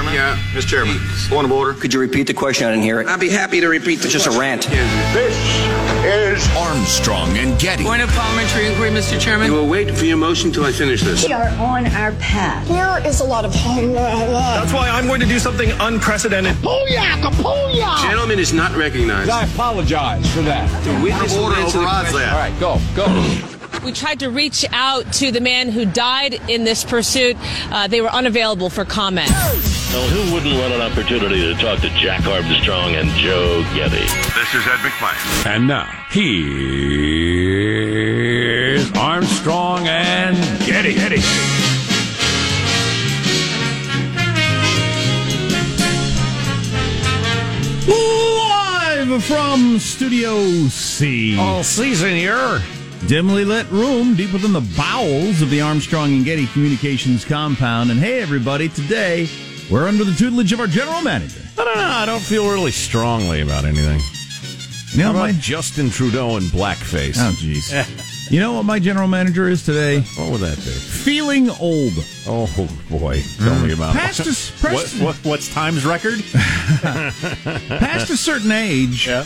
Chairman? Yeah, Mr. Chairman. Point of order. Could you repeat the question? I didn't hear it. I'd be happy to repeat the It's just a rant. This is Armstrong and Getty. Point of parliamentary inquiry, Mr. Chairman. You will wait for your motion till I finish this. We are on our path. There is a lot of. That's why I'm going to do something unprecedented. Booyaka, booyah! Gentleman is not recognized. I apologize for that. The witness will answer the question. All right, go, go. We tried to reach out to the man who died in this pursuit. Uh, they were unavailable for comment. Well, who wouldn't want an opportunity to talk to Jack Armstrong and Joe Getty? This is Ed McMahon. And now, here's Armstrong and Getty. Getty. Live from Studio C. All season here. Dimly lit room deep within the bowels of the Armstrong and Getty Communications compound. And hey, everybody, today we're under the tutelage of our general manager. I don't know. I don't feel really strongly about anything. You know, How about my, Justin Trudeau in blackface? oh, jeez. you know what my general manager is today? What would that be? Feeling old. Oh boy, tell me about Past it. a, past, What, what's time's record? past a certain age, yeah.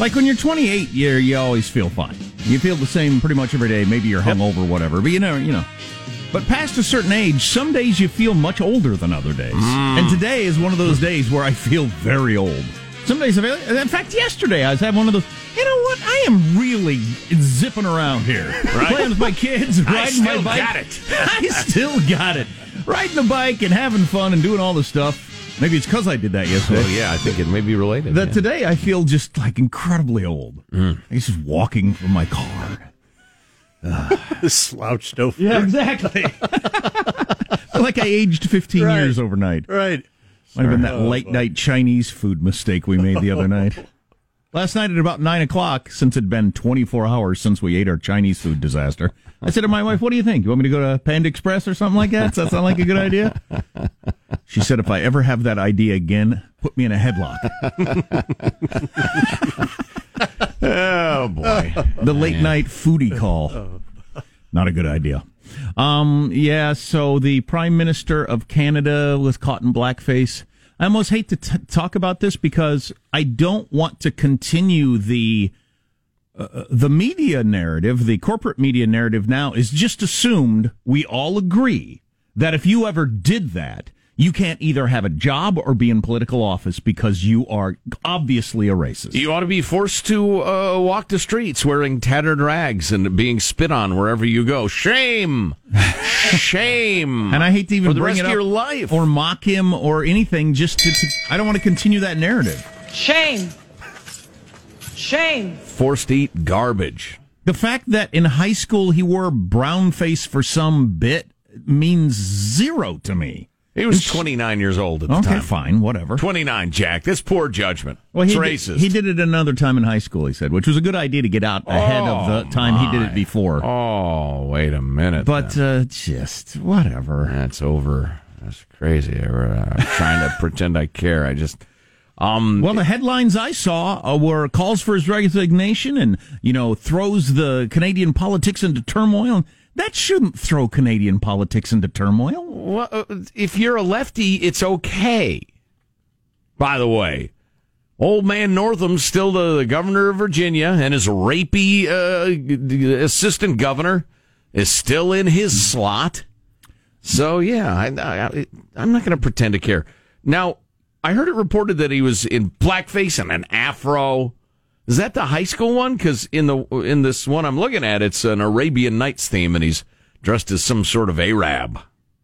like when you're 28, you you always feel fine. You feel the same pretty much every day. Maybe you're hungover, whatever. But you know, you know. But past a certain age, some days you feel much older than other days. And hmm. today is one of those days where I feel very old. Some days, in fact, yesterday I was having one of those. You know what? I am really zipping around here, playing with my kids, riding my bike. I still got it. I still got it. Riding the bike and having fun and doing all this stuff. Maybe it's because I did that yesterday. Well, yeah, I think it may be related. That yeah. today I feel just like incredibly old. Hmm. I was just walking from my car. Slouched over. Yeah, exactly. like I aged 15 Right. years overnight. Right. Might have been that late night Chinese food mistake we made the other night. Last night at about 9 o'clock, since it'd been 24 hours since we ate our Chinese food disaster, I said to my wife, What do you think? You want me to go to Panda Express or something like that? Does that sound like a good idea? She said, If I ever have that idea again, put me in a headlock. Oh boy. the late night foodie call. Not a good idea. Um, yeah, so the Prime Minister of Canada was caught in blackface. I almost hate to t- talk about this because I don't want to continue the uh, the media narrative, the corporate media narrative now is just assumed we all agree that if you ever did that, you can't either have a job or be in political office because you are obviously a racist. You ought to be forced to uh, walk the streets wearing tattered rags and being spit on wherever you go. Shame, shame. And I hate to even for the bring rest it of up your life. or mock him or anything. Just to, to I don't want to continue that narrative. Shame. Shame. forced to eat garbage. The fact that in high school he wore brown face for some bit means zero to me. He was 29 years old at the Okay, time. fine, whatever. 29, Jack. That's poor judgment. Well, he it's did, racist. he did it another time in high school. He said, which was a good idea to get out ahead of the time he did it before. Oh, wait a minute. but uh, just whatever. that's over. That's crazy. I'm trying to pretend I care. I just. Um, Well, the headlines I saw uh, were calls for his resignation, and you know throws the Canadian politics into turmoil. That shouldn't throw Canadian politics into turmoil. well, uh, if you're a lefty, it's okay. By the way, old man Northam's still the, the governor of Virginia, and his rapey uh, assistant governor is still in his slot. So yeah, I, I'm not going to pretend to care. Now, I heard it reported that he was in blackface and an afro. Is that the high school one? Because in the in this one I'm looking at, it's an Arabian Nights theme, and he's dressed as some sort of Arab.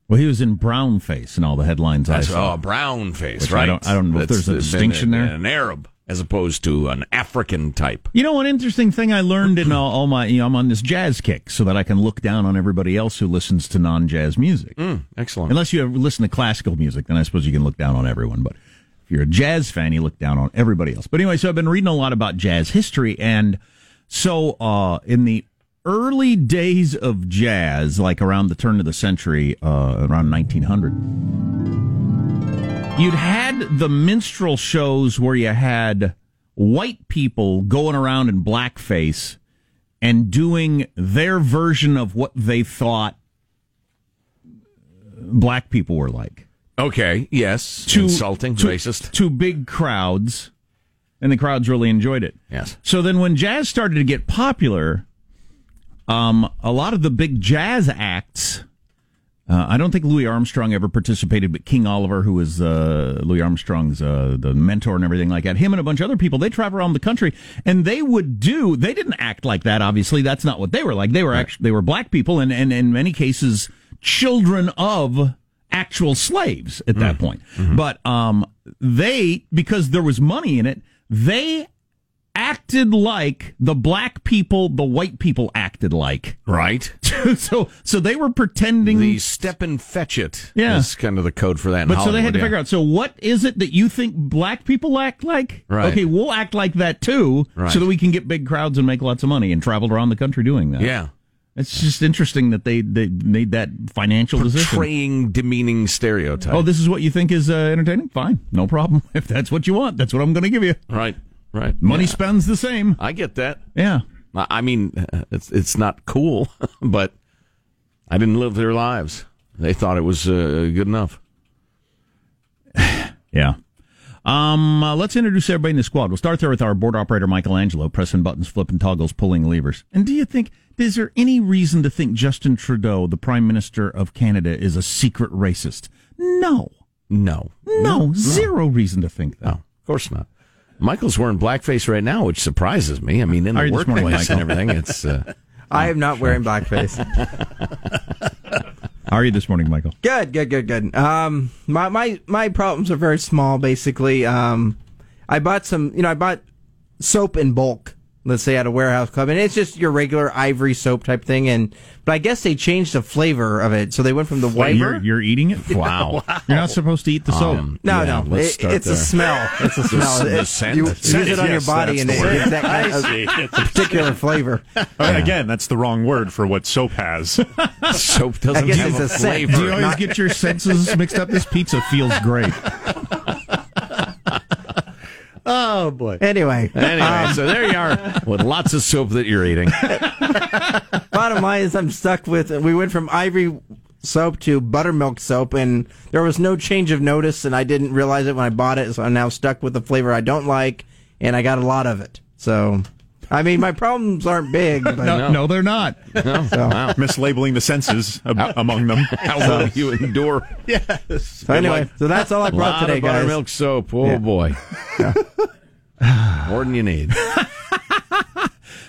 Well, he was in brown face in all the headlines I saw. oh, brown face, Which I right? don't- I don't know if there's a distinction there. An Arab as opposed to an African type. You know, an interesting thing I learned in all, all my, you know, I'm on this jazz kick so that I can look down on everybody else who listens to non-jazz music. Mm, excellent. Unless you ever listen to classical music, then I suppose you can look down on everyone. But you're a jazz fan, you look down on everybody else. But anyway, so I've been reading a lot about jazz history, and so uh, in the early days of jazz, like around the turn of the century, uh, around 1900, you'd had the minstrel shows where you had white people going around in blackface and doing their version of what they thought black people were like. Okay. Yes. to Insulting. to, racist. to big crowds, and the crowds really enjoyed it. Yes. So then, when jazz started to get popular, um, a lot of the big jazz acts. Uh, I don't think Louis Armstrong ever participated, but King Oliver, who was uh, Louis Armstrong's uh, the mentor and everything like that, him and a bunch of other people, they travel around the country and they would do. They didn't act like that. Obviously, that's not what they were like. They were actually they were black people, and, and in many cases, children of actual slaves at that point. But um, they because there was money in it, they acted like the black people, the white people acted like. Right. so so they were pretending The step and fetch it. Yeah. Is kind of the code for that. but so they had to Hollywood, figure out so what is it that you think black people act like? Right. Okay, we'll act like that too Right. so that we can get big crowds and make lots of money and travel around the country doing that. Yeah. It's just interesting that they they made that financial decision. Portraying demeaning stereotype. Oh, this is what you think is uh, entertaining? Fine. No problem. If that's what you want, that's what I'm going to give you. right. Right. Money Yeah. spends the same. I get that. Yeah. I I mean, it's it's not cool, but I didn't live their lives. They thought it was uh, good enough. Yeah. Um, uh, let's introduce everybody in the squad. We'll start there with our board operator, Michelangelo, pressing buttons, flipping toggles, pulling levers. And do you think, is there any reason to think Justin Trudeau, the Prime Minister of Canada, is a secret racist? No. No, No. Zero reason to think that. no, of course not. Michael's wearing blackface right now, which surprises me. I mean, in the you this morning, workplace and everything, it's uh, I am not wearing blackface. How are you this morning, Michael? good, good, good, good. Um, my my my problems are very small. Basically, um, I bought some. You know, I bought soap in bulk. Let's say at a warehouse club, and it's just your regular ivory soap type thing. And but I guess they changed the flavor of it, so they went from the white. You're, you're eating it? Wow. You're not supposed to eat the soap. um, No, yeah, no, it, it's there. a smell. It's a smell. the It- scent. You The use it on your body, and that's it the gives that kind of see. particular flavor. Uh, Again, that's the wrong word for what soap has. soap doesn't I guess have it's a a scent. Do flavor. you always get your senses mixed up? This pizza feels great. Oh boy. Anyway, Anyway, um, so there you are with lots of soap that you're eating. bottom line is I'm stuck with. We went from ivory soap to buttermilk soap, and there was no change of notice, and I didn't realize it when I bought it. So I'm now stuck with the flavor I don't like, and I got a lot of it. So, I mean, my problems aren't big, but No, no, they're not. No, wow. Mislabeling the senses ab- among them. How will you endure? yes. so anyway, so that's all I brought lot today, of guys. buttermilk soap. Oh boy, more than you need.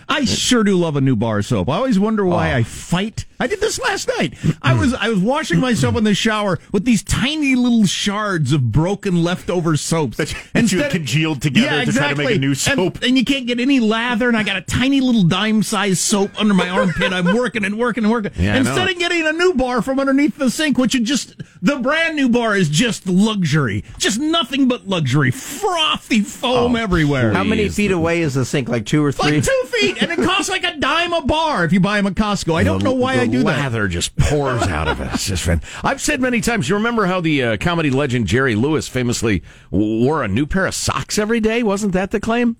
I sure do love a new bar soap. I always wonder why oh. I fight. I did this last night. I was I was washing myself in the shower with these tiny little shards of broken leftover soaps. That you- that you had congealed together to try to make a new And- soap. And, you can't get any lather, and I got a tiny little dime sized soap under my armpit. I'm working and working and working. Yeah, Instead of getting a new bar from underneath the sink, which is just the brand new bar is just luxury. Just nothing but luxury. Frothy foam oh, everywhere. How many feet away is the sink? Like two or three? Like two feet, and it costs like a dime a bar if you buy them at Costco. I don't know why I do that. The lather just pours out of it. It's just fan- I've said many times. You remember how the uh, comedy legend Jerry Lewis famously wore a new pair of socks every day? Wasn't that the claim?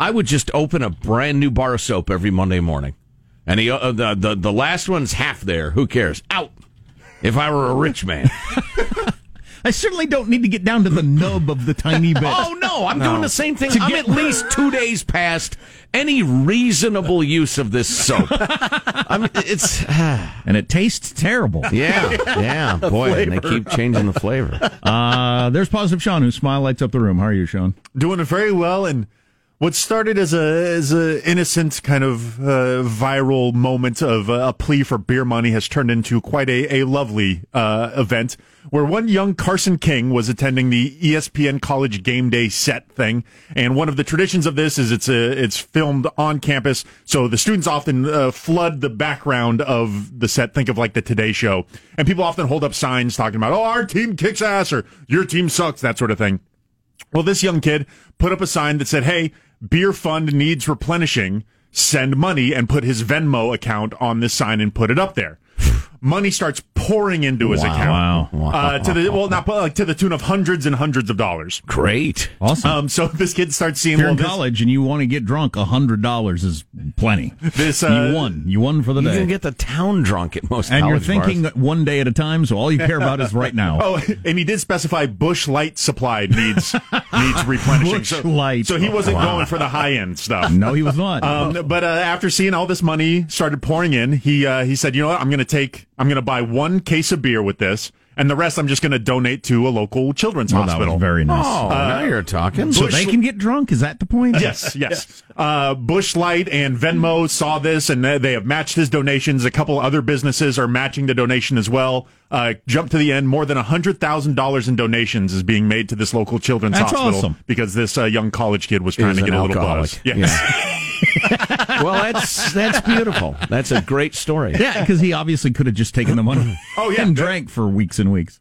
I would just open a brand new bar of soap every Monday morning, and he, uh, the, the the last one's half there. Who cares? Out. If I were a rich man. I certainly don't need to get down to the nub of the tiny bit. Oh no, I'm doing the same thing. To I'm get- at least two days past any reasonable use of this soap. I mean, it's and it tastes terrible. yeah, yeah, boy, and they keep changing the flavor. Uh, there's positive Sean, whose smile lights up the room. How are you, Sean? doing it very well and what started as a as a innocent kind of uh, viral moment of uh, a plea for beer money has turned into quite a, a lovely uh, event where one young Carson King was attending the ESPN College Game Day set thing, and one of the traditions of this is it's a, it's filmed on campus, so the students often uh, flood the background of the set. Think of like the Today Show, and people often hold up signs talking about, "Oh, our team kicks ass" or "Your team sucks," that sort of thing. Well, this young kid put up a sign that said, Hey, beer fund needs replenishing. Send money and put his Venmo account on this sign and put it up there. Money starts pouring into his Wow. account. Wow. Uh, to the well, not like to the tune of hundreds and hundreds of dollars. Great. Awesome. Um, so this kid starts seeing if you're well, in this, college and you want to get drunk, hundred dollars is plenty. this uh, you won. You won for the You day. can get the town drunk at most and you're thinking bars. one day at a time, so all you care about is right now. Oh, and he did specify Busch Light supply needs needs replenishing. Busch so, Light. so he wasn't going for the high end stuff. No, he was not. Um, but uh, after seeing all this money started pouring in, he uh, he said, "You know what? I'm going to take. I'm going to buy one case of beer with this, and the rest I'm just going to donate to a local children's well, hospital." very nice. Oh, now you're talking. so they can get drunk. Is that the point? Yes, yes. Uh, Busch Light and Venmo saw this, and they have matched his donations. A couple other businesses are matching the donation as well. Uh, jump to the end. More than hundred thousand dollars in donations is being made to this local children's That's hospital awesome. because this uh, young college kid was trying to get a little alcoholic. buzz. Yes. well, that's that's beautiful. That's a great story. Yeah, because he obviously could have just taken the money. Oh, yeah. and drank for weeks and weeks.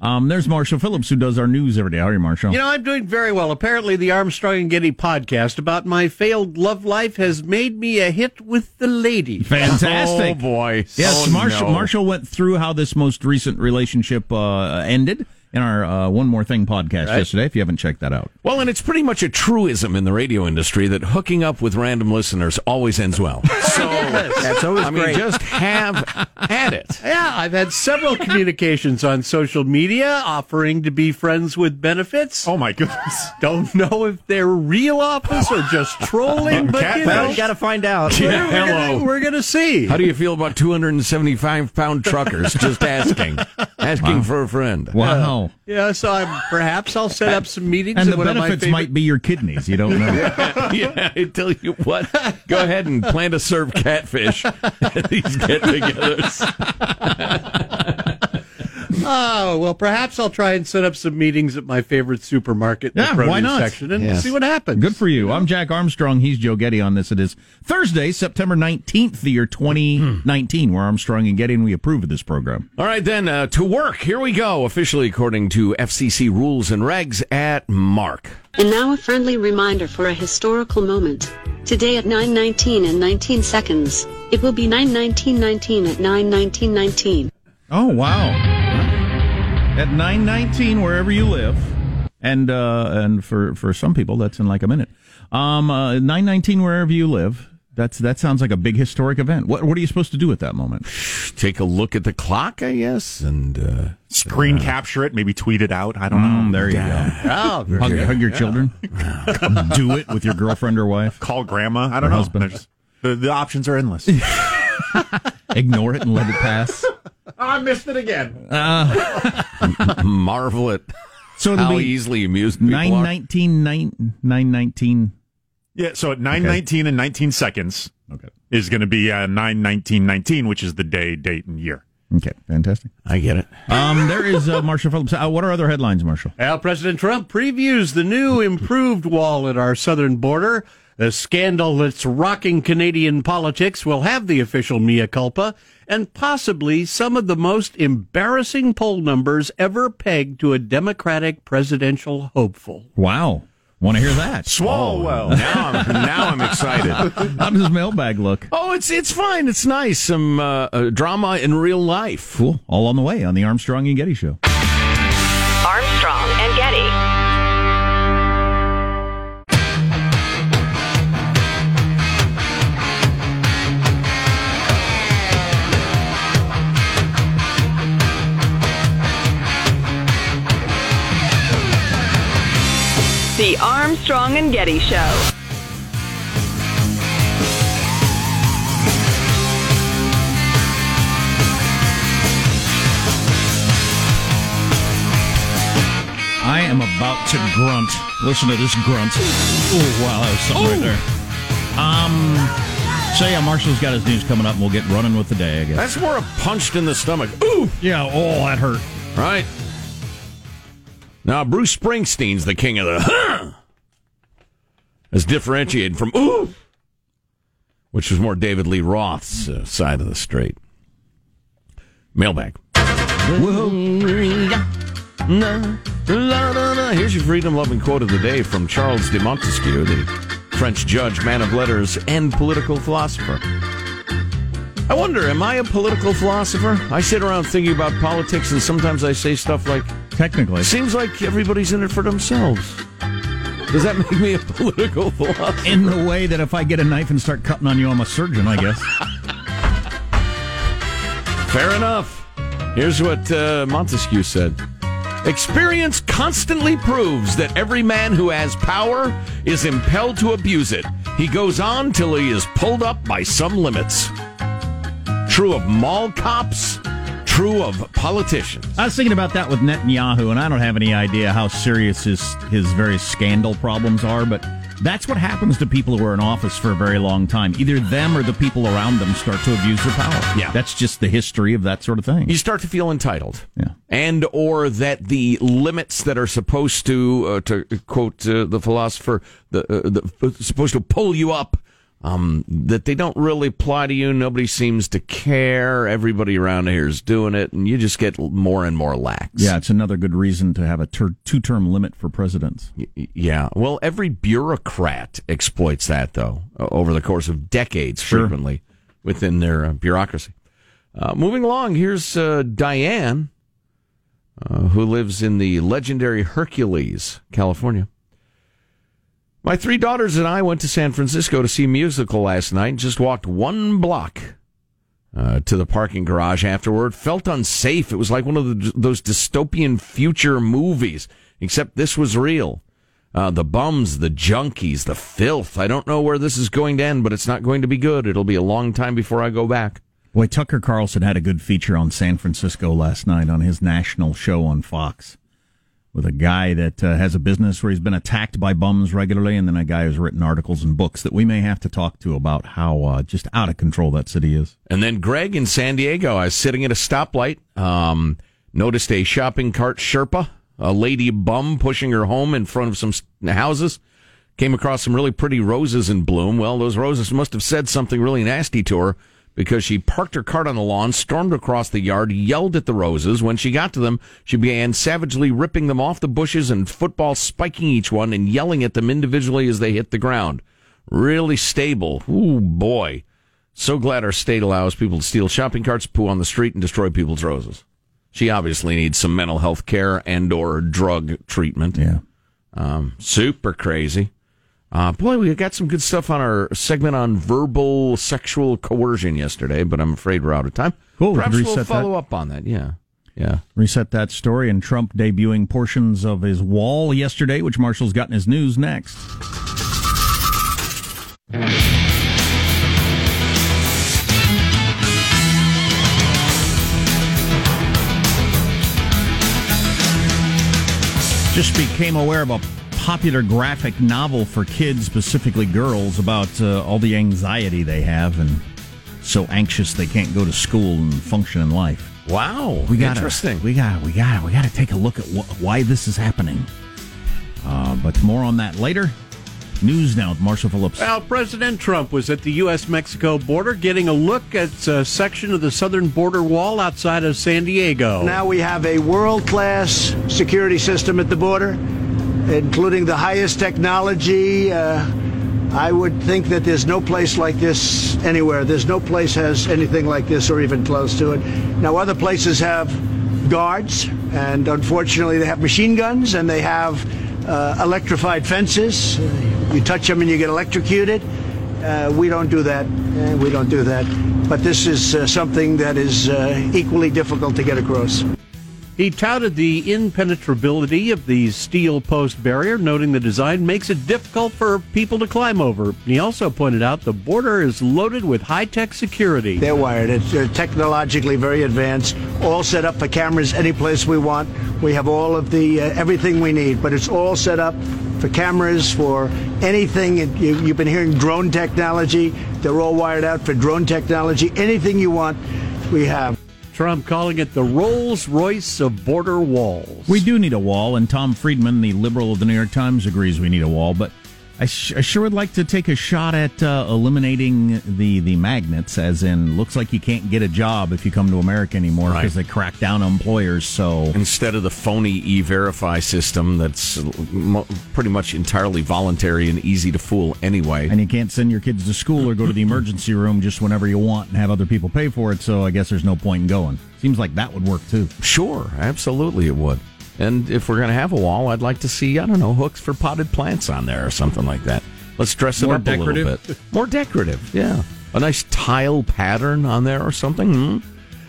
Um, there's Marshall Phillips who does our news every day. How are you, Marshall? You know, I'm doing very well. Apparently, the Armstrong and Getty podcast about my failed love life has made me a hit with the ladies. Fantastic. Oh boy. Yes, Oh, Marshall. no. Marshall went through how this most recent relationship uh, ended in our uh, One More Thing podcast Right. yesterday. If you haven't checked that out, Well, and it's pretty much a truism in the radio industry that hooking up with random listeners always ends well. So That's always I mean, great. just have at it. Yeah, I've had several communications on social media offering to be friends with benefits. Oh my goodness. Don't know if they're real offers or just trolling, but you Catfish. know, got to find out. we're, Yeah, we're hello. gonna, we're gonna see. How do you feel about 275 pound truckers just asking, asking for a friend? wow. Yeah, so I'm, perhaps I'll set up some meetings. and at the one of my benefits favorite- might be your kidneys. You don't know. yeah, I tell you what. Go ahead and plan to serve catfish at these get-togethers. Oh well, perhaps I'll try and set up some meetings at my favorite supermarket, in Yeah, the produce why not? section, and Yes. see what happens. Good for you. I'm Jack Armstrong. He's Joe Getty on this. It is Thursday, September 19th, the year 2019. We're Armstrong and Getty, and we approve of this program. All right, then, uh, to work. Here we go, officially according to FCC rules and regs at Mark. And now a friendly reminder for a historical moment. Today at 9:19 and 19 seconds. It will be 9:19:19 at 9:19:19. Oh, wow. At 919, wherever you live. And uh, and for, for some people, that's in like a minute. Um, uh, 919, wherever you live. That's That sounds like a big historic event. What, what are you supposed to do at that moment? Take a look at the clock, I guess, and uh, Screen capture it, maybe tweet it out. I don't know. Mm, there you go. Oh, Hug, good. hug your children. do it with your girlfriend or wife. Call grandma. I don't Or know. husband. There's- The, the options are endless. Ignore it and let it pass. I missed it again. marvel at So it'll how easily amused people are. 919, 919. Yeah, so at 919 and 19 seconds Okay. is going to be uh, 91919, which is the day, date, and year. Okay, fantastic. I get it. Um, there is uh, Marshall Phillips. Uh, what are other headlines, Marshall? Well, President Trump previews the new improved wall at our southern border. The scandal that's rocking Canadian politics will have the official mea culpa and possibly some of the most embarrassing poll numbers ever pegged to a Democratic presidential hopeful. Wow. Want to hear that? Swalwell. Now I'm, now I'm excited. How does his mailbag look? Oh, it's it's fine. It's nice. Some uh, uh, drama in real life. Cool. All on the way on the Armstrong and Getty Show. Armstrong and Getty Show. I am about to grunt. Listen to this grunt. Oh, wow, that was something right there. Um, so yeah, Marshall's got his news coming up, and we'll get running with the day. I guess. That's more a punched in the stomach. Ooh, yeah. Oh, that hurt. right. Now Bruce Springsteen's the king of the huh, as differentiated from ooh, which was more David Lee Roth's uh, side of the street. Mailbag. Here's your freedom loving quote of the day from Charles de Montesquieu, the French judge, man of letters, and political philosopher. I wonder, am I a political philosopher? I sit around thinking about politics, and sometimes I say stuff like, Technically. "Seems like everybody's in it for themselves." Does that make me a political philosopher? In the way that if I get a knife and start cutting on you, I'm a surgeon, I guess. Fair enough. Here's what uh, Montesquieu said. Experience constantly proves that every man who has power is impelled to abuse it. He goes on till he is pulled up by some limits. True of mall cops, true of politicians. I was thinking about that with Netanyahu, and I don't have any idea how serious his his various scandal problems are, but that's what happens to people who are in office for a very long time. Either them or the people around them start to abuse their power. Yeah. That's just the history of that sort of thing. You start to feel entitled. Yeah. And or that the limits that are supposed to, uh, to quote uh, the philosopher, the, uh, the supposed to pull you up, um, that they don't really apply to you. Nobody seems to care. Everybody around here is doing it, and you just get more and more lax. Yeah, it's another good reason to have a ter- two term limit for presidents. Y- Yeah. Well, every bureaucrat exploits that, though, over the course of decades, Sure. frequently within their uh, bureaucracy. Uh, moving along, here's uh, Diane, uh, who lives in the legendary Hercules, California. My three daughters and I went to San Francisco to see a musical last night and just walked one block uh, to the parking garage afterward. Felt unsafe. It was like one of the, those dystopian future movies, except this was real. Uh, the bums, the junkies, the filth. I don't know where this is going to end, but it's not going to be good. It'll be a long time before I go back. Boy, Tucker Carlson had a good feature on San Francisco last night on his national show on Fox with a guy that uh, has a business where he's been attacked by bums regularly, and then a guy who's written articles and books that we may have to talk to about how uh, just out of control that city is. And then Greg in San Diego, I was sitting at a stoplight, um, noticed a shopping cart Sherpa, a lady bum pushing her home in front of some houses. Came across some really pretty roses in bloom. Well, those roses must have said something really nasty to her because she parked her cart on the lawn, stormed across the yard, yelled at the roses. When she got to them, she began savagely ripping them off the bushes and football spiking each one and yelling at them individually as they hit the ground. Really stable. Ooh, boy. So glad our state allows people to steal shopping carts, poo on the street, and destroy people's roses. She obviously needs some mental health care and or drug treatment. Yeah. Um, super crazy. Uh, boy, we got some good stuff on our segment on verbal sexual coercion yesterday, but I'm afraid we're out of time. Cool, Perhaps can we'll follow that. up on that. Yeah. Yeah. Reset that story and Trump debuting portions of his wall yesterday, which Marshall's gotten his news next. Just became aware of a popular graphic novel for kids, specifically girls, about uh, all the anxiety they have and so anxious they can't go to school and function in life. Wow. We got Interesting. We got. We got. We got to take a look at wh- why this is happening. Uh, but more on that later. News now with Marshall Phillips. Well, President Trump was at the U.S. Mexico border getting a look at a section of the southern border wall outside of San Diego. Now we have a world class security system at the border, including the highest technology. Uh, I would think that there's no place like this anywhere. There's no place has anything like this or even close to it. Now, other places have guards, and unfortunately, they have machine guns and they have uh, electrified fences. You touch them and you get electrocuted. Uh, we don't do that. Uh, we don't do that. But this is uh, something that is uh, equally difficult to get across. He touted the impenetrability of the steel post barrier, noting the design makes it difficult for people to climb over. He also pointed out the border is loaded with high tech security. They're wired. It's uh, technologically very advanced, all set up for cameras any place we want. We have all of the uh, everything we need, but it's all set up for cameras, for anything. You, you've been hearing drone technology. They're all wired out for drone technology. Anything you want, we have. Trump calling it the Rolls Royce of border walls. We do need a wall, and Tom Friedman, the liberal of the New York Times, agrees we need a wall. But I, sh- I sure would like to take a shot at uh, eliminating the, the magnets, as in, looks like you can't get a job if you come to America anymore Right. because they crack down on employers. So Instead of the phony e-verify system that's mo- pretty much entirely voluntary and easy to fool anyway. And you can't send your kids to school or go to the emergency room just whenever you want and have other people pay for it. So I guess there's no point in going. Seems like that would work too. Sure, absolutely it would. And if we're going to have a wall, I'd like to see, I don't know, hooks for potted plants on there or something like that. Let's dress it More up a little decorative? bit. More decorative, yeah. A nice tile pattern on there or something. Hmm?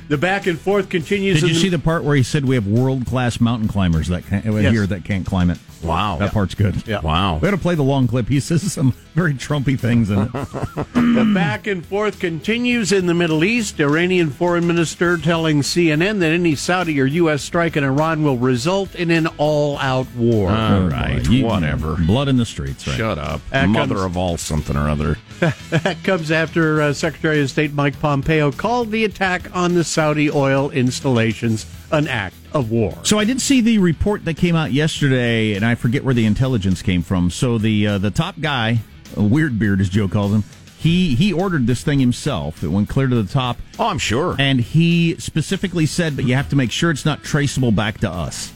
The back and forth continues. Did in you see the part where he said we have world class mountain climbers that can, Yes. here that can't climb it? Wow. That part's good. Yeah. Wow. We got to play the long clip. He says some very Trumpy things in it. The back and forth continues in the Middle East. Iranian foreign minister telling CNN that any Saudi or U.S. strike in Iran will result in an all-out war. All right, You- whatever. Blood in the streets, right? Shut up. That Mother comes- of all something or other. that comes after uh, Secretary of State Mike Pompeo called the attack on the Saudi oil installations an act of war. So I did see the report that came out yesterday, and I forget where the intelligence came from. So the uh, the top guy, Weird Beard, as Joe calls him, he he ordered this thing himself. It went clear to the top, Oh, I'm sure. and he specifically said, "But you have to make sure it's not traceable back to us."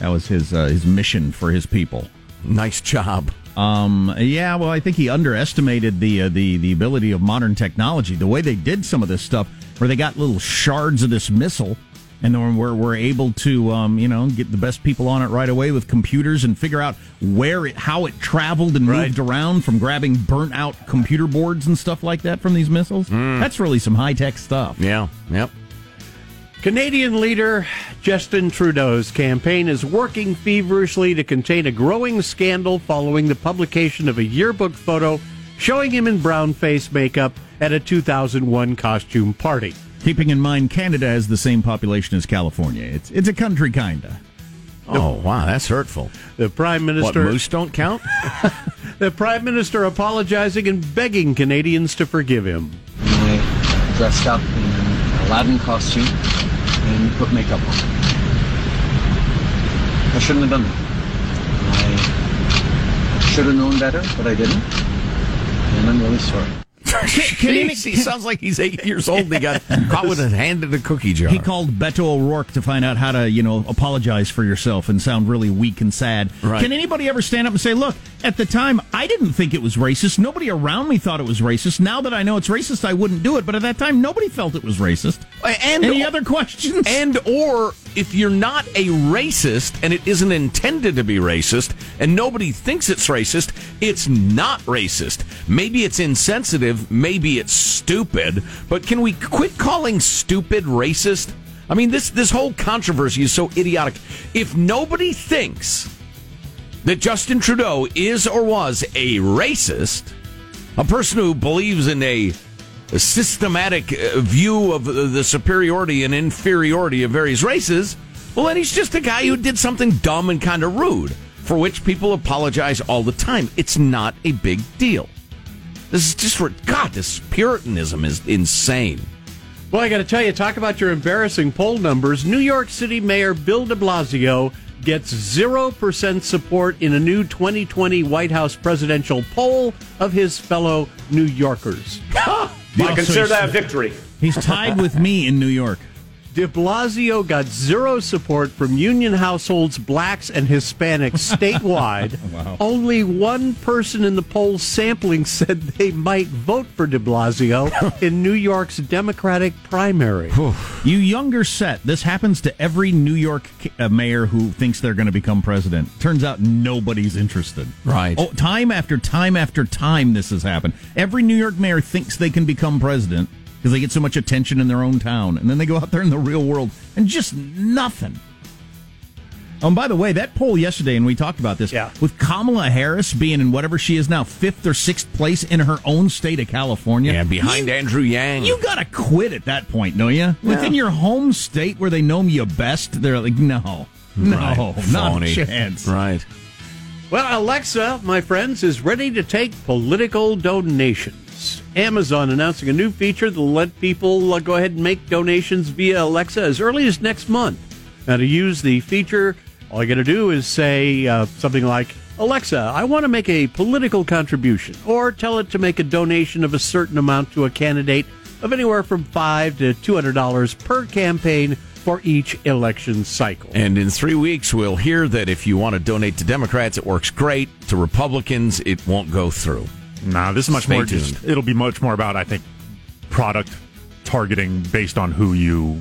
That was his uh, his mission for his people. Nice job. Um, yeah, well, I think he underestimated the uh, the the ability of modern technology. The way they did some of this stuff, where they got little shards of this missile, and then we're we're able to um, you know get the best people on it right away with computers and figure out where it how it traveled and Right. moved around from grabbing burnt out computer boards and stuff like that from these missiles. That's really some high tech stuff. Yeah, yep. Canadian leader Justin Trudeau's campaign is working feverishly to contain a growing scandal following the publication of a yearbook photo showing him in brown face makeup at a 2001 costume party. Keeping in mind Canada has the same population as California. It's it's a country kinda. Oh, wow, that's hurtful. The prime What, minister moose don't count? the prime minister apologizing and begging Canadians to forgive him. I dressed up in an Aladdin costume and put makeup on. I shouldn't have done that. I should have known better, but I didn't. And I'm really sorry. Jeez, he sounds like he's eight years old. and He got caught with his hand in a cookie jar. He called Beto O'Rourke to find out how to, you know, apologize for yourself and sound really weak and sad. Right. Can anybody ever stand up and say, look, at the time, I didn't think it was racist. Nobody around me thought it was racist. Now that I know it's racist, I wouldn't do it. But at that time, nobody felt it was racist. And Any other questions? And or if you're not a racist and it isn't intended to be racist and nobody thinks it's racist, it's not racist. Maybe it's insensitive, maybe it's stupid, but can we quit calling stupid racist? I mean this this whole controversy is so idiotic. If nobody thinks that Justin Trudeau is or was a racist, a person who believes in a, a systematic uh, view of the, the superiority and inferiority of various races, well, then he's just a guy who did something dumb and kind of rude, for which people apologize all the time. It's not a big deal. This is just for God. This Puritanism is insane. Well, I got to tell you, talk about your embarrassing poll numbers. New York City Mayor Bill de Blasio gets 0% support in a new 2020 White House presidential poll of his fellow New Yorkers. I consider that a victory. He's tied with me in New York. De Blasio got zero support from union households, blacks, and Hispanics statewide. Wow. Only one person in the poll sampling said they might vote for de Blasio in New York's Democratic primary. You younger set, this happens to every New York uh, mayor who thinks they're going to become president. Turns out nobody's interested. Right. Oh, time after time after time, this has happened. Every New York mayor thinks they can become president because they get so much attention in their own town, and then they go out there in the real world and just nothing. Oh, and by the way, that poll yesterday, and we talked about this, Yeah. with Kamala Harris being in whatever she is now, fifth or sixth place in her own state of California. Yeah, behind You- Andrew Yang. you gotta quit at that point, don't you? Within your home state where they know you best, they're like, no, no, Right. not Phony. a chance. Right. Well, Alexa, my friends, is ready to take political donations. Amazon announcing a new feature that'll let people uh, go ahead and make donations via Alexa as early as next month. Now, to use the feature, all you got to do is say uh, something like, Alexa, I want to make a political contribution, or tell it to make a donation of a certain amount to a candidate of anywhere from five to two hundred dollars per campaign for each election cycle. And in three weeks, we'll hear that if you want to donate to Democrats, it works great. To Republicans, it won't go through. Nah, this is much Stay more tuned. just. It'll be much more about, I think, product targeting based on who you.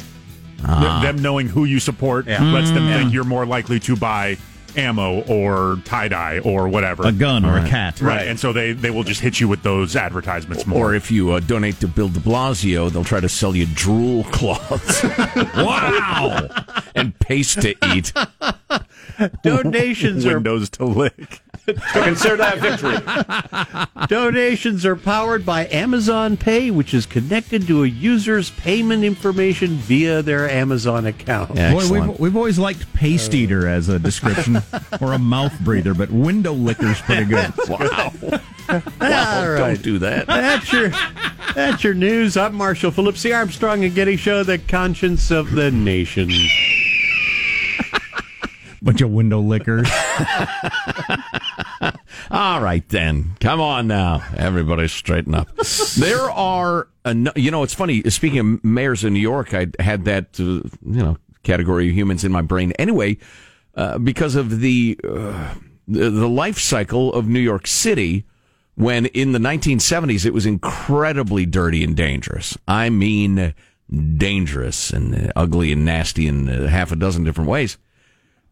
Ah. them knowing who you support Yeah. lets them Mm. think you're more likely to buy ammo or tie dye or whatever, A gun or a cat. Right. and so they they will just hit you with those advertisements more. Or if you uh, donate to Bill de Blasio, they'll try to sell you drool cloths. wow! and paste to eat. Donations are windows to lick. Consider that victory. Donations are powered by Amazon Pay, which is connected to a user's payment information via their Amazon account. Boy, we've, we've always liked paste uh, eater as a description or a mouth breather, but window licker's pretty good. Wow. All right. Don't do that. That's your that's your news. I'm Marshall Phillips, the Armstrong and Getty Show, the conscience of the nation. Bunch of window lickers. All right, then. Come on now. Everybody straighten up. there are, en- you know, it's funny. Speaking of mayors in New York, I had that, uh, you know, category of humans in my brain anyway, uh, because of the, uh, the the life cycle of New York City. When in the 1970s, it was incredibly dirty and dangerous. I mean, dangerous and ugly and nasty in uh, half a dozen different ways.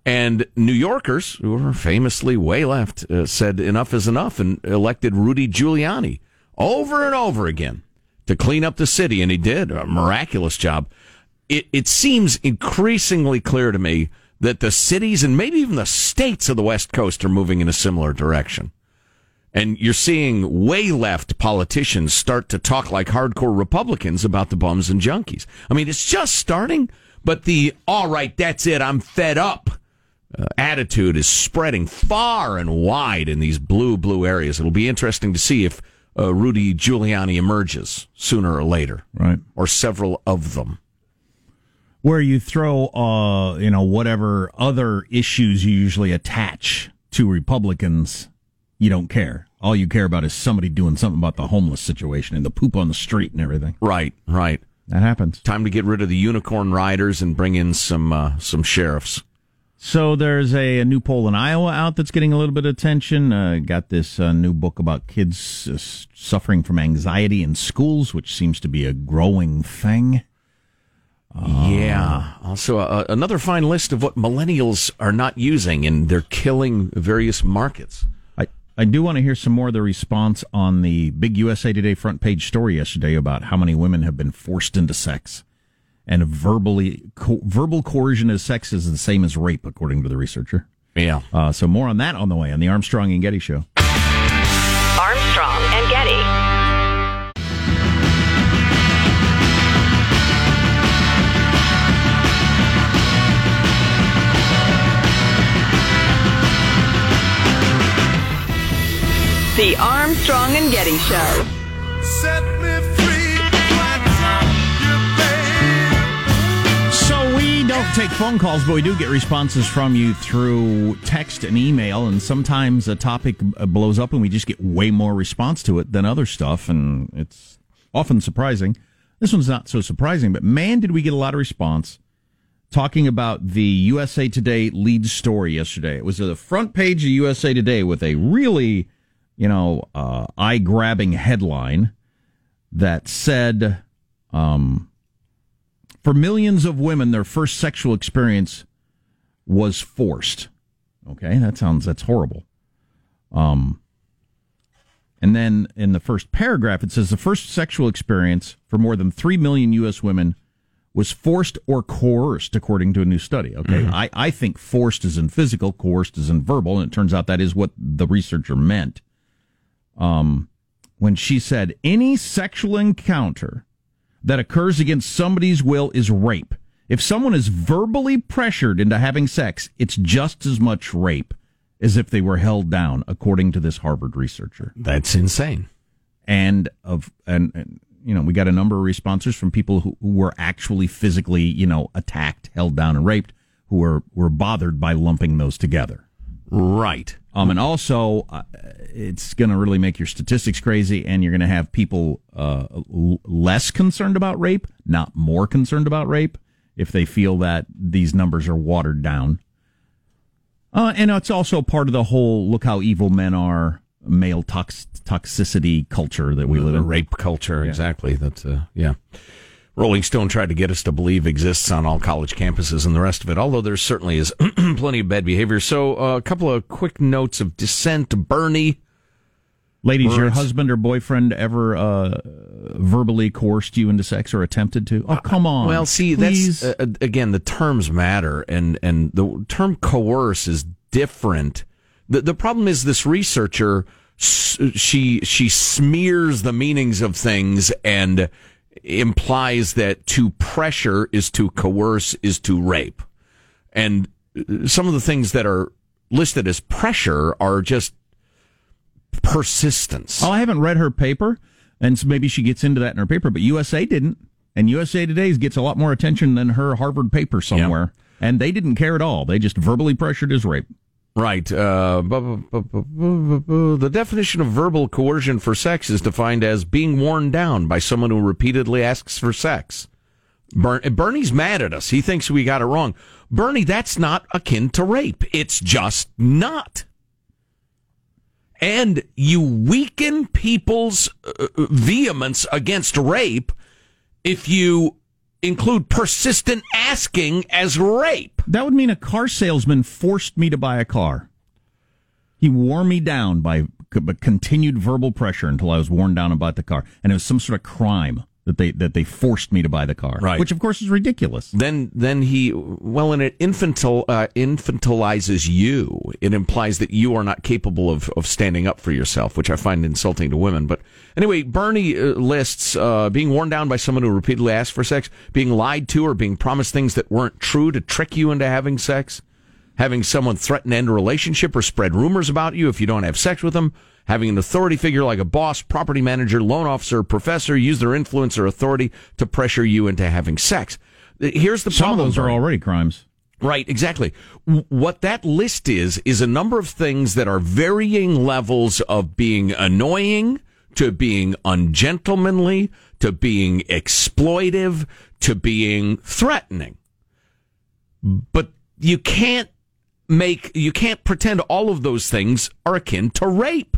And New Yorkers, who are famously way left, uh, said enough is enough and elected Rudy Giuliani over and over again to clean up the city. And he did a miraculous job. It, it seems increasingly clear to me that the cities and maybe even the states of the West Coast are moving in a similar direction. And you're seeing way left politicians start to talk like hardcore Republicans about the bums and junkies. I mean, it's just starting, but the, all right, that's it, I'm fed up uh, attitude is spreading far and wide in these blue, blue areas. It'll be interesting to see if uh, Rudy Giuliani emerges sooner or later. Right. Or several of them. Where you throw, uh, you know, whatever other issues you usually attach to Republicans, you don't care. All you care about is somebody doing something about the homeless situation and the poop on the street and everything. Right, right. That happens. Time to get rid of the unicorn riders and bring in some uh, some sheriffs. So there's a, a new poll in Iowa out that's getting a little bit of attention. Uh, got this uh, new book about kids uh, suffering from anxiety in schools, which seems to be a growing thing. Yeah. Also, uh, another fine list of what millennials are not using, and they're killing various markets. I, I do want to hear some more of the response on the big USA Today front page story yesterday about how many women have been forced into sex. And verbally, co- verbal coercion as sex is the same as rape, according to the researcher. Yeah. Uh, so more on that on the way on the Armstrong and Getty Show. Armstrong and Getty. The Armstrong and Getty Show. We don't take phone calls, but we do get responses from you through text and email. And sometimes a topic uh, blows up, and we just get way more response to it than other stuff, and it's often surprising. This one's not so surprising, but man, did we get a lot of response talking about the USA Today lead story yesterday. It was the front page of USA Today with a really, you know, uh, eye-grabbing headline that said. Um, for millions of women, their first sexual experience was forced. Okay, that sounds that's horrible. Um, and then in the first paragraph, it says the first sexual experience for more than three million U.S. women was forced or coerced, according to a new study. Okay, I, I think forced is in physical, coerced is in verbal, and it turns out that is what the researcher meant. Um, when she said any sexual encounter that occurs against somebody's will is rape. If someone is verbally pressured into having sex, it's just as much rape as if they were held down, according to this Harvard researcher. That's insane. And of and, and you know, we got a number of responses from people who, who were actually physically, you know, attacked, held down, and raped, who were were bothered by lumping those together. Right. Um, and also, uh, it's going to really make your statistics crazy, and you're going to have people uh, l- less concerned about rape, not more concerned about rape, if they feel that these numbers are watered down. Uh, and it's also part of the whole look how evil men are male tox- toxicity culture that we live the in. rape culture, exactly. That's uh, yeah. Rolling Stone tried to get us to believe exists on all college campuses and the rest of it, although there certainly is plenty of bad behavior. So, uh, a couple of quick notes of dissent. Bernie. Ladies, your husband or boyfriend ever uh, verbally coerced you into sex or attempted to? Oh, come on. Well, see, please. that's uh, again the terms matter, and and the term coerce is different. the The problem is this researcher she she smears the meanings of things and implies that to pressure is to coerce is to rape, and uh, some of the things that are listed as pressure are just persistence. Oh, I haven't read her paper, and so maybe she gets into that in her paper, but USA didn't. And USA Today gets a lot more attention than her Harvard paper somewhere. And they didn't care at all. They just verbally pressured his rape. Right. Uh, the definition of verbal coercion for sex is defined as being worn down by someone who repeatedly asks for sex. Bernie's mad at us. He thinks we got it wrong. Bernie, that's not akin to rape. It's just not. And you weaken people's uh, vehemence against rape if you include persistent asking as rape. That would mean a car salesman forced me to buy a car. He wore me down by continued verbal pressure until I was worn down about the car, and it was some sort of crime that they that they forced me to buy the car. Right. which of course is ridiculous. then then he well and it infantil uh, infantilizes you it implies that you are not capable of, of standing up for yourself which i find insulting to women but anyway bernie uh, lists uh, being worn down by someone who repeatedly asks for sex being lied to or being promised things that weren't true to trick you into having sex having someone threaten to end a relationship or spread rumors about you if you don't have sex with them, having an authority figure like a boss, property manager, loan officer, professor use their influence or authority to pressure you into having sex. Here's the Some problem. of those are already crimes. Right, exactly. What that list is, is a number of things that are varying levels of being annoying to being ungentlemanly to being exploitive to being threatening. But you can't make, you can't pretend all of those things are akin to rape.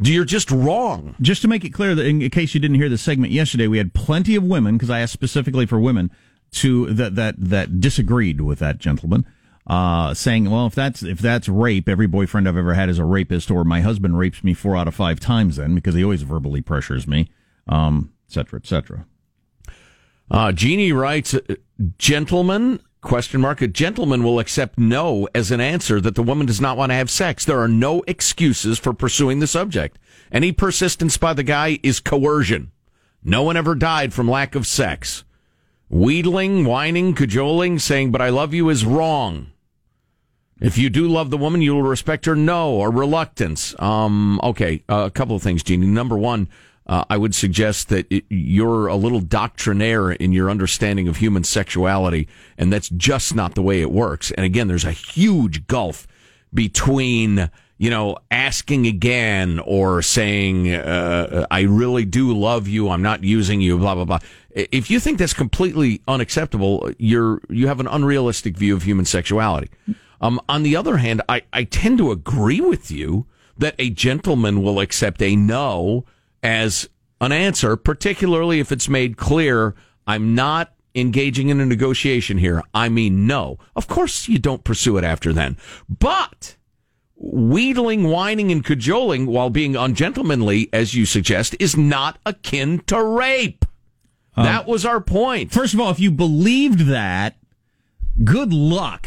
You're just wrong. Just to make it clear that in case you didn't hear the segment yesterday, we had plenty of women because I asked specifically for women to that that that disagreed with that gentleman, uh, saying, "Well, if that's if that's rape, every boyfriend I've ever had is a rapist, or my husband rapes me four out of five times then because he always verbally pressures me, um, et cetera, et cetera." Uh, Jeannie writes, gentlemen, question mark, a gentleman will accept no as an answer that the woman does not want to have sex. There are no excuses for pursuing the subject. Any persistence by the guy is coercion. No one ever died from lack of sex. Wheedling, whining, cajoling, saying, but I love you is wrong. If you do love the woman, you will respect her no or reluctance. Um, okay, uh, a couple of things, Jeannie. Number one, uh, I would suggest that it, you're a little doctrinaire in your understanding of human sexuality, and that's just not the way it works. And again, there's a huge gulf between you know asking again or saying uh, I really do love you, I'm not using you, blah blah blah. If you think that's completely unacceptable, you're you have an unrealistic view of human sexuality. Um, on the other hand, I, I tend to agree with you that a gentleman will accept a no as an answer, particularly if it's made clear I'm not engaging in a negotiation here. I mean, no. Of course, you don't pursue it after then. But wheedling, whining, and cajoling while being ungentlemanly, as you suggest, is not akin to rape. Um, that was our point. First of all, if you believed that, good luck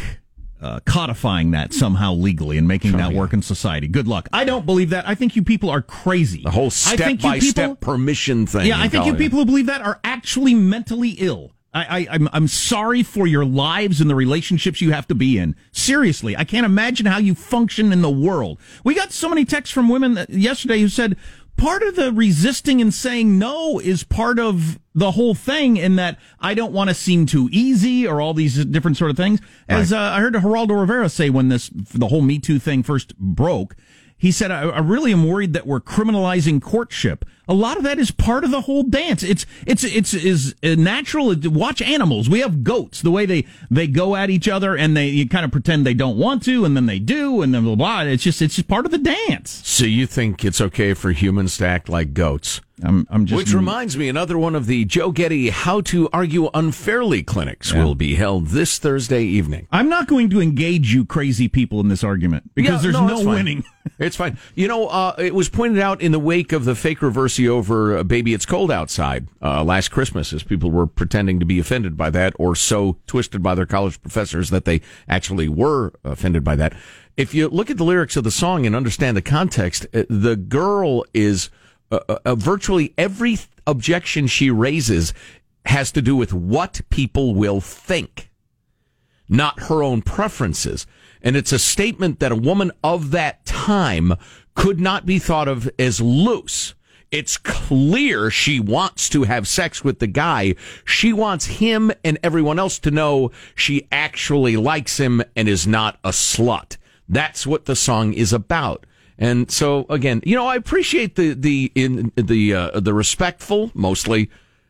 uh, codifying that somehow legally and making that work in society. Good luck. I don't believe that. I think you people are crazy. The whole I step think you by people- step permission thing. Yeah, I think you people who believe that are actually mentally ill. I, I, I'm, I'm sorry for your lives and the relationships you have to be in. Seriously, I can't imagine how you function in the world. We got so many texts from women yesterday who said, part of the resisting and saying no is part of the whole thing in that I don't want to seem too easy or all these different sort of things. As uh, I heard Geraldo Rivera say when this the whole Me Too thing first broke, he said, I, I really am worried that we're criminalizing courtship. A lot of that is part of the whole dance. It's, it's, it's, is natural. Watch animals. We have goats, the way they, they go at each other and they, you kind of pretend they don't want to and then they do and then blah, blah. It's just, it's just part of the dance. So you think it's okay for humans to act like goats? I'm, I'm just. Which reminds me, another one of the Joe Getty How to Argue Unfairly clinics Yeah. will be held this Thursday evening. I'm not going to engage you crazy people in this argument because Yeah, there's no, no, it's winning. It's fine. You know, uh, it was pointed out in the wake of the fake reversey over uh, Baby It's Cold Outside uh, last Christmas, as people were pretending to be offended by that or so twisted by their college professors that they actually were offended by that. If you look at the lyrics of the song and understand the context, uh, the girl is uh, uh, virtually every objection she raises has to do with what people will think not her own preferences. And it's a statement that a woman of that time could not be thought of as loose. It's clear she wants to have sex with the guy. She wants him and everyone else to know she actually likes him and is not a slut. That's what the song is about. And so again, you know, I appreciate the the in the uh, the respectful mostly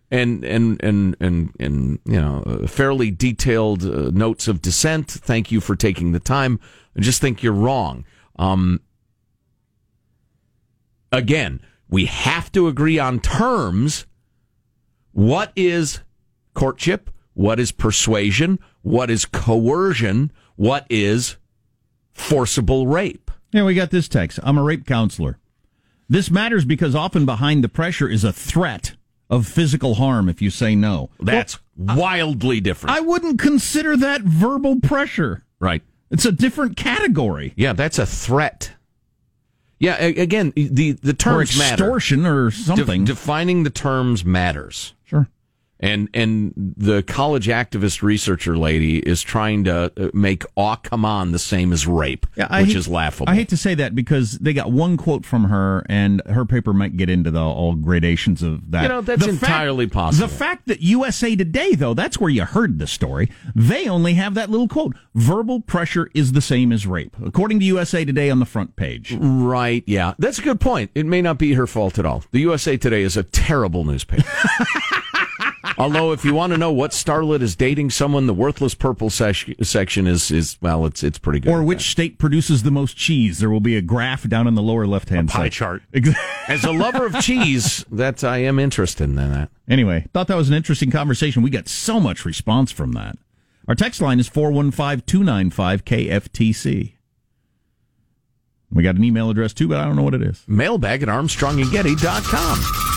and and and and and you know fairly detailed uh, notes of dissent. Thank you for taking the time. I just think you're wrong. Um, again, we have to agree on terms. What is courtship? What is persuasion? What is coercion? What is forcible rape? Yeah, we got this text. I'm a rape counselor. This matters because often behind the pressure is a threat of physical harm if you say no. That's wildly different. I wouldn't consider that verbal pressure. Right. It's a different category. Yeah, that's a threat. Yeah, again, the the terms or matter. extortion or something. De- defining the terms matters. And and the college activist researcher lady is trying to uh, make "aw come on" the same as rape, I which hate- is laughable. I hate to say that because they got one quote from her, and her paper might get into the all gradations of that. You know, that's The fact- entirely possible. The fact that USA Today, though, that's where you heard the story. They only have that little quote: "Verbal pressure is the same as rape," according to USA Today on the front page. Right, yeah. That's a good point. It may not be her fault at all. The USA Today is a terrible newspaper. Although, if you want to know what starlet is dating someone, the worthless purple sesh- section is, is well, it's it's pretty good. Or which state produces the most cheese? There will be a graph down in the lower left-hand pie side. chart. As a lover of cheese, that I am interested in that. Anyway, thought that was an interesting conversation. We got so much response from that. Our text line is 415 295 KFTC. We got an email address too, but I don't know what it is. Mailbag at ArmstrongandGetty.com.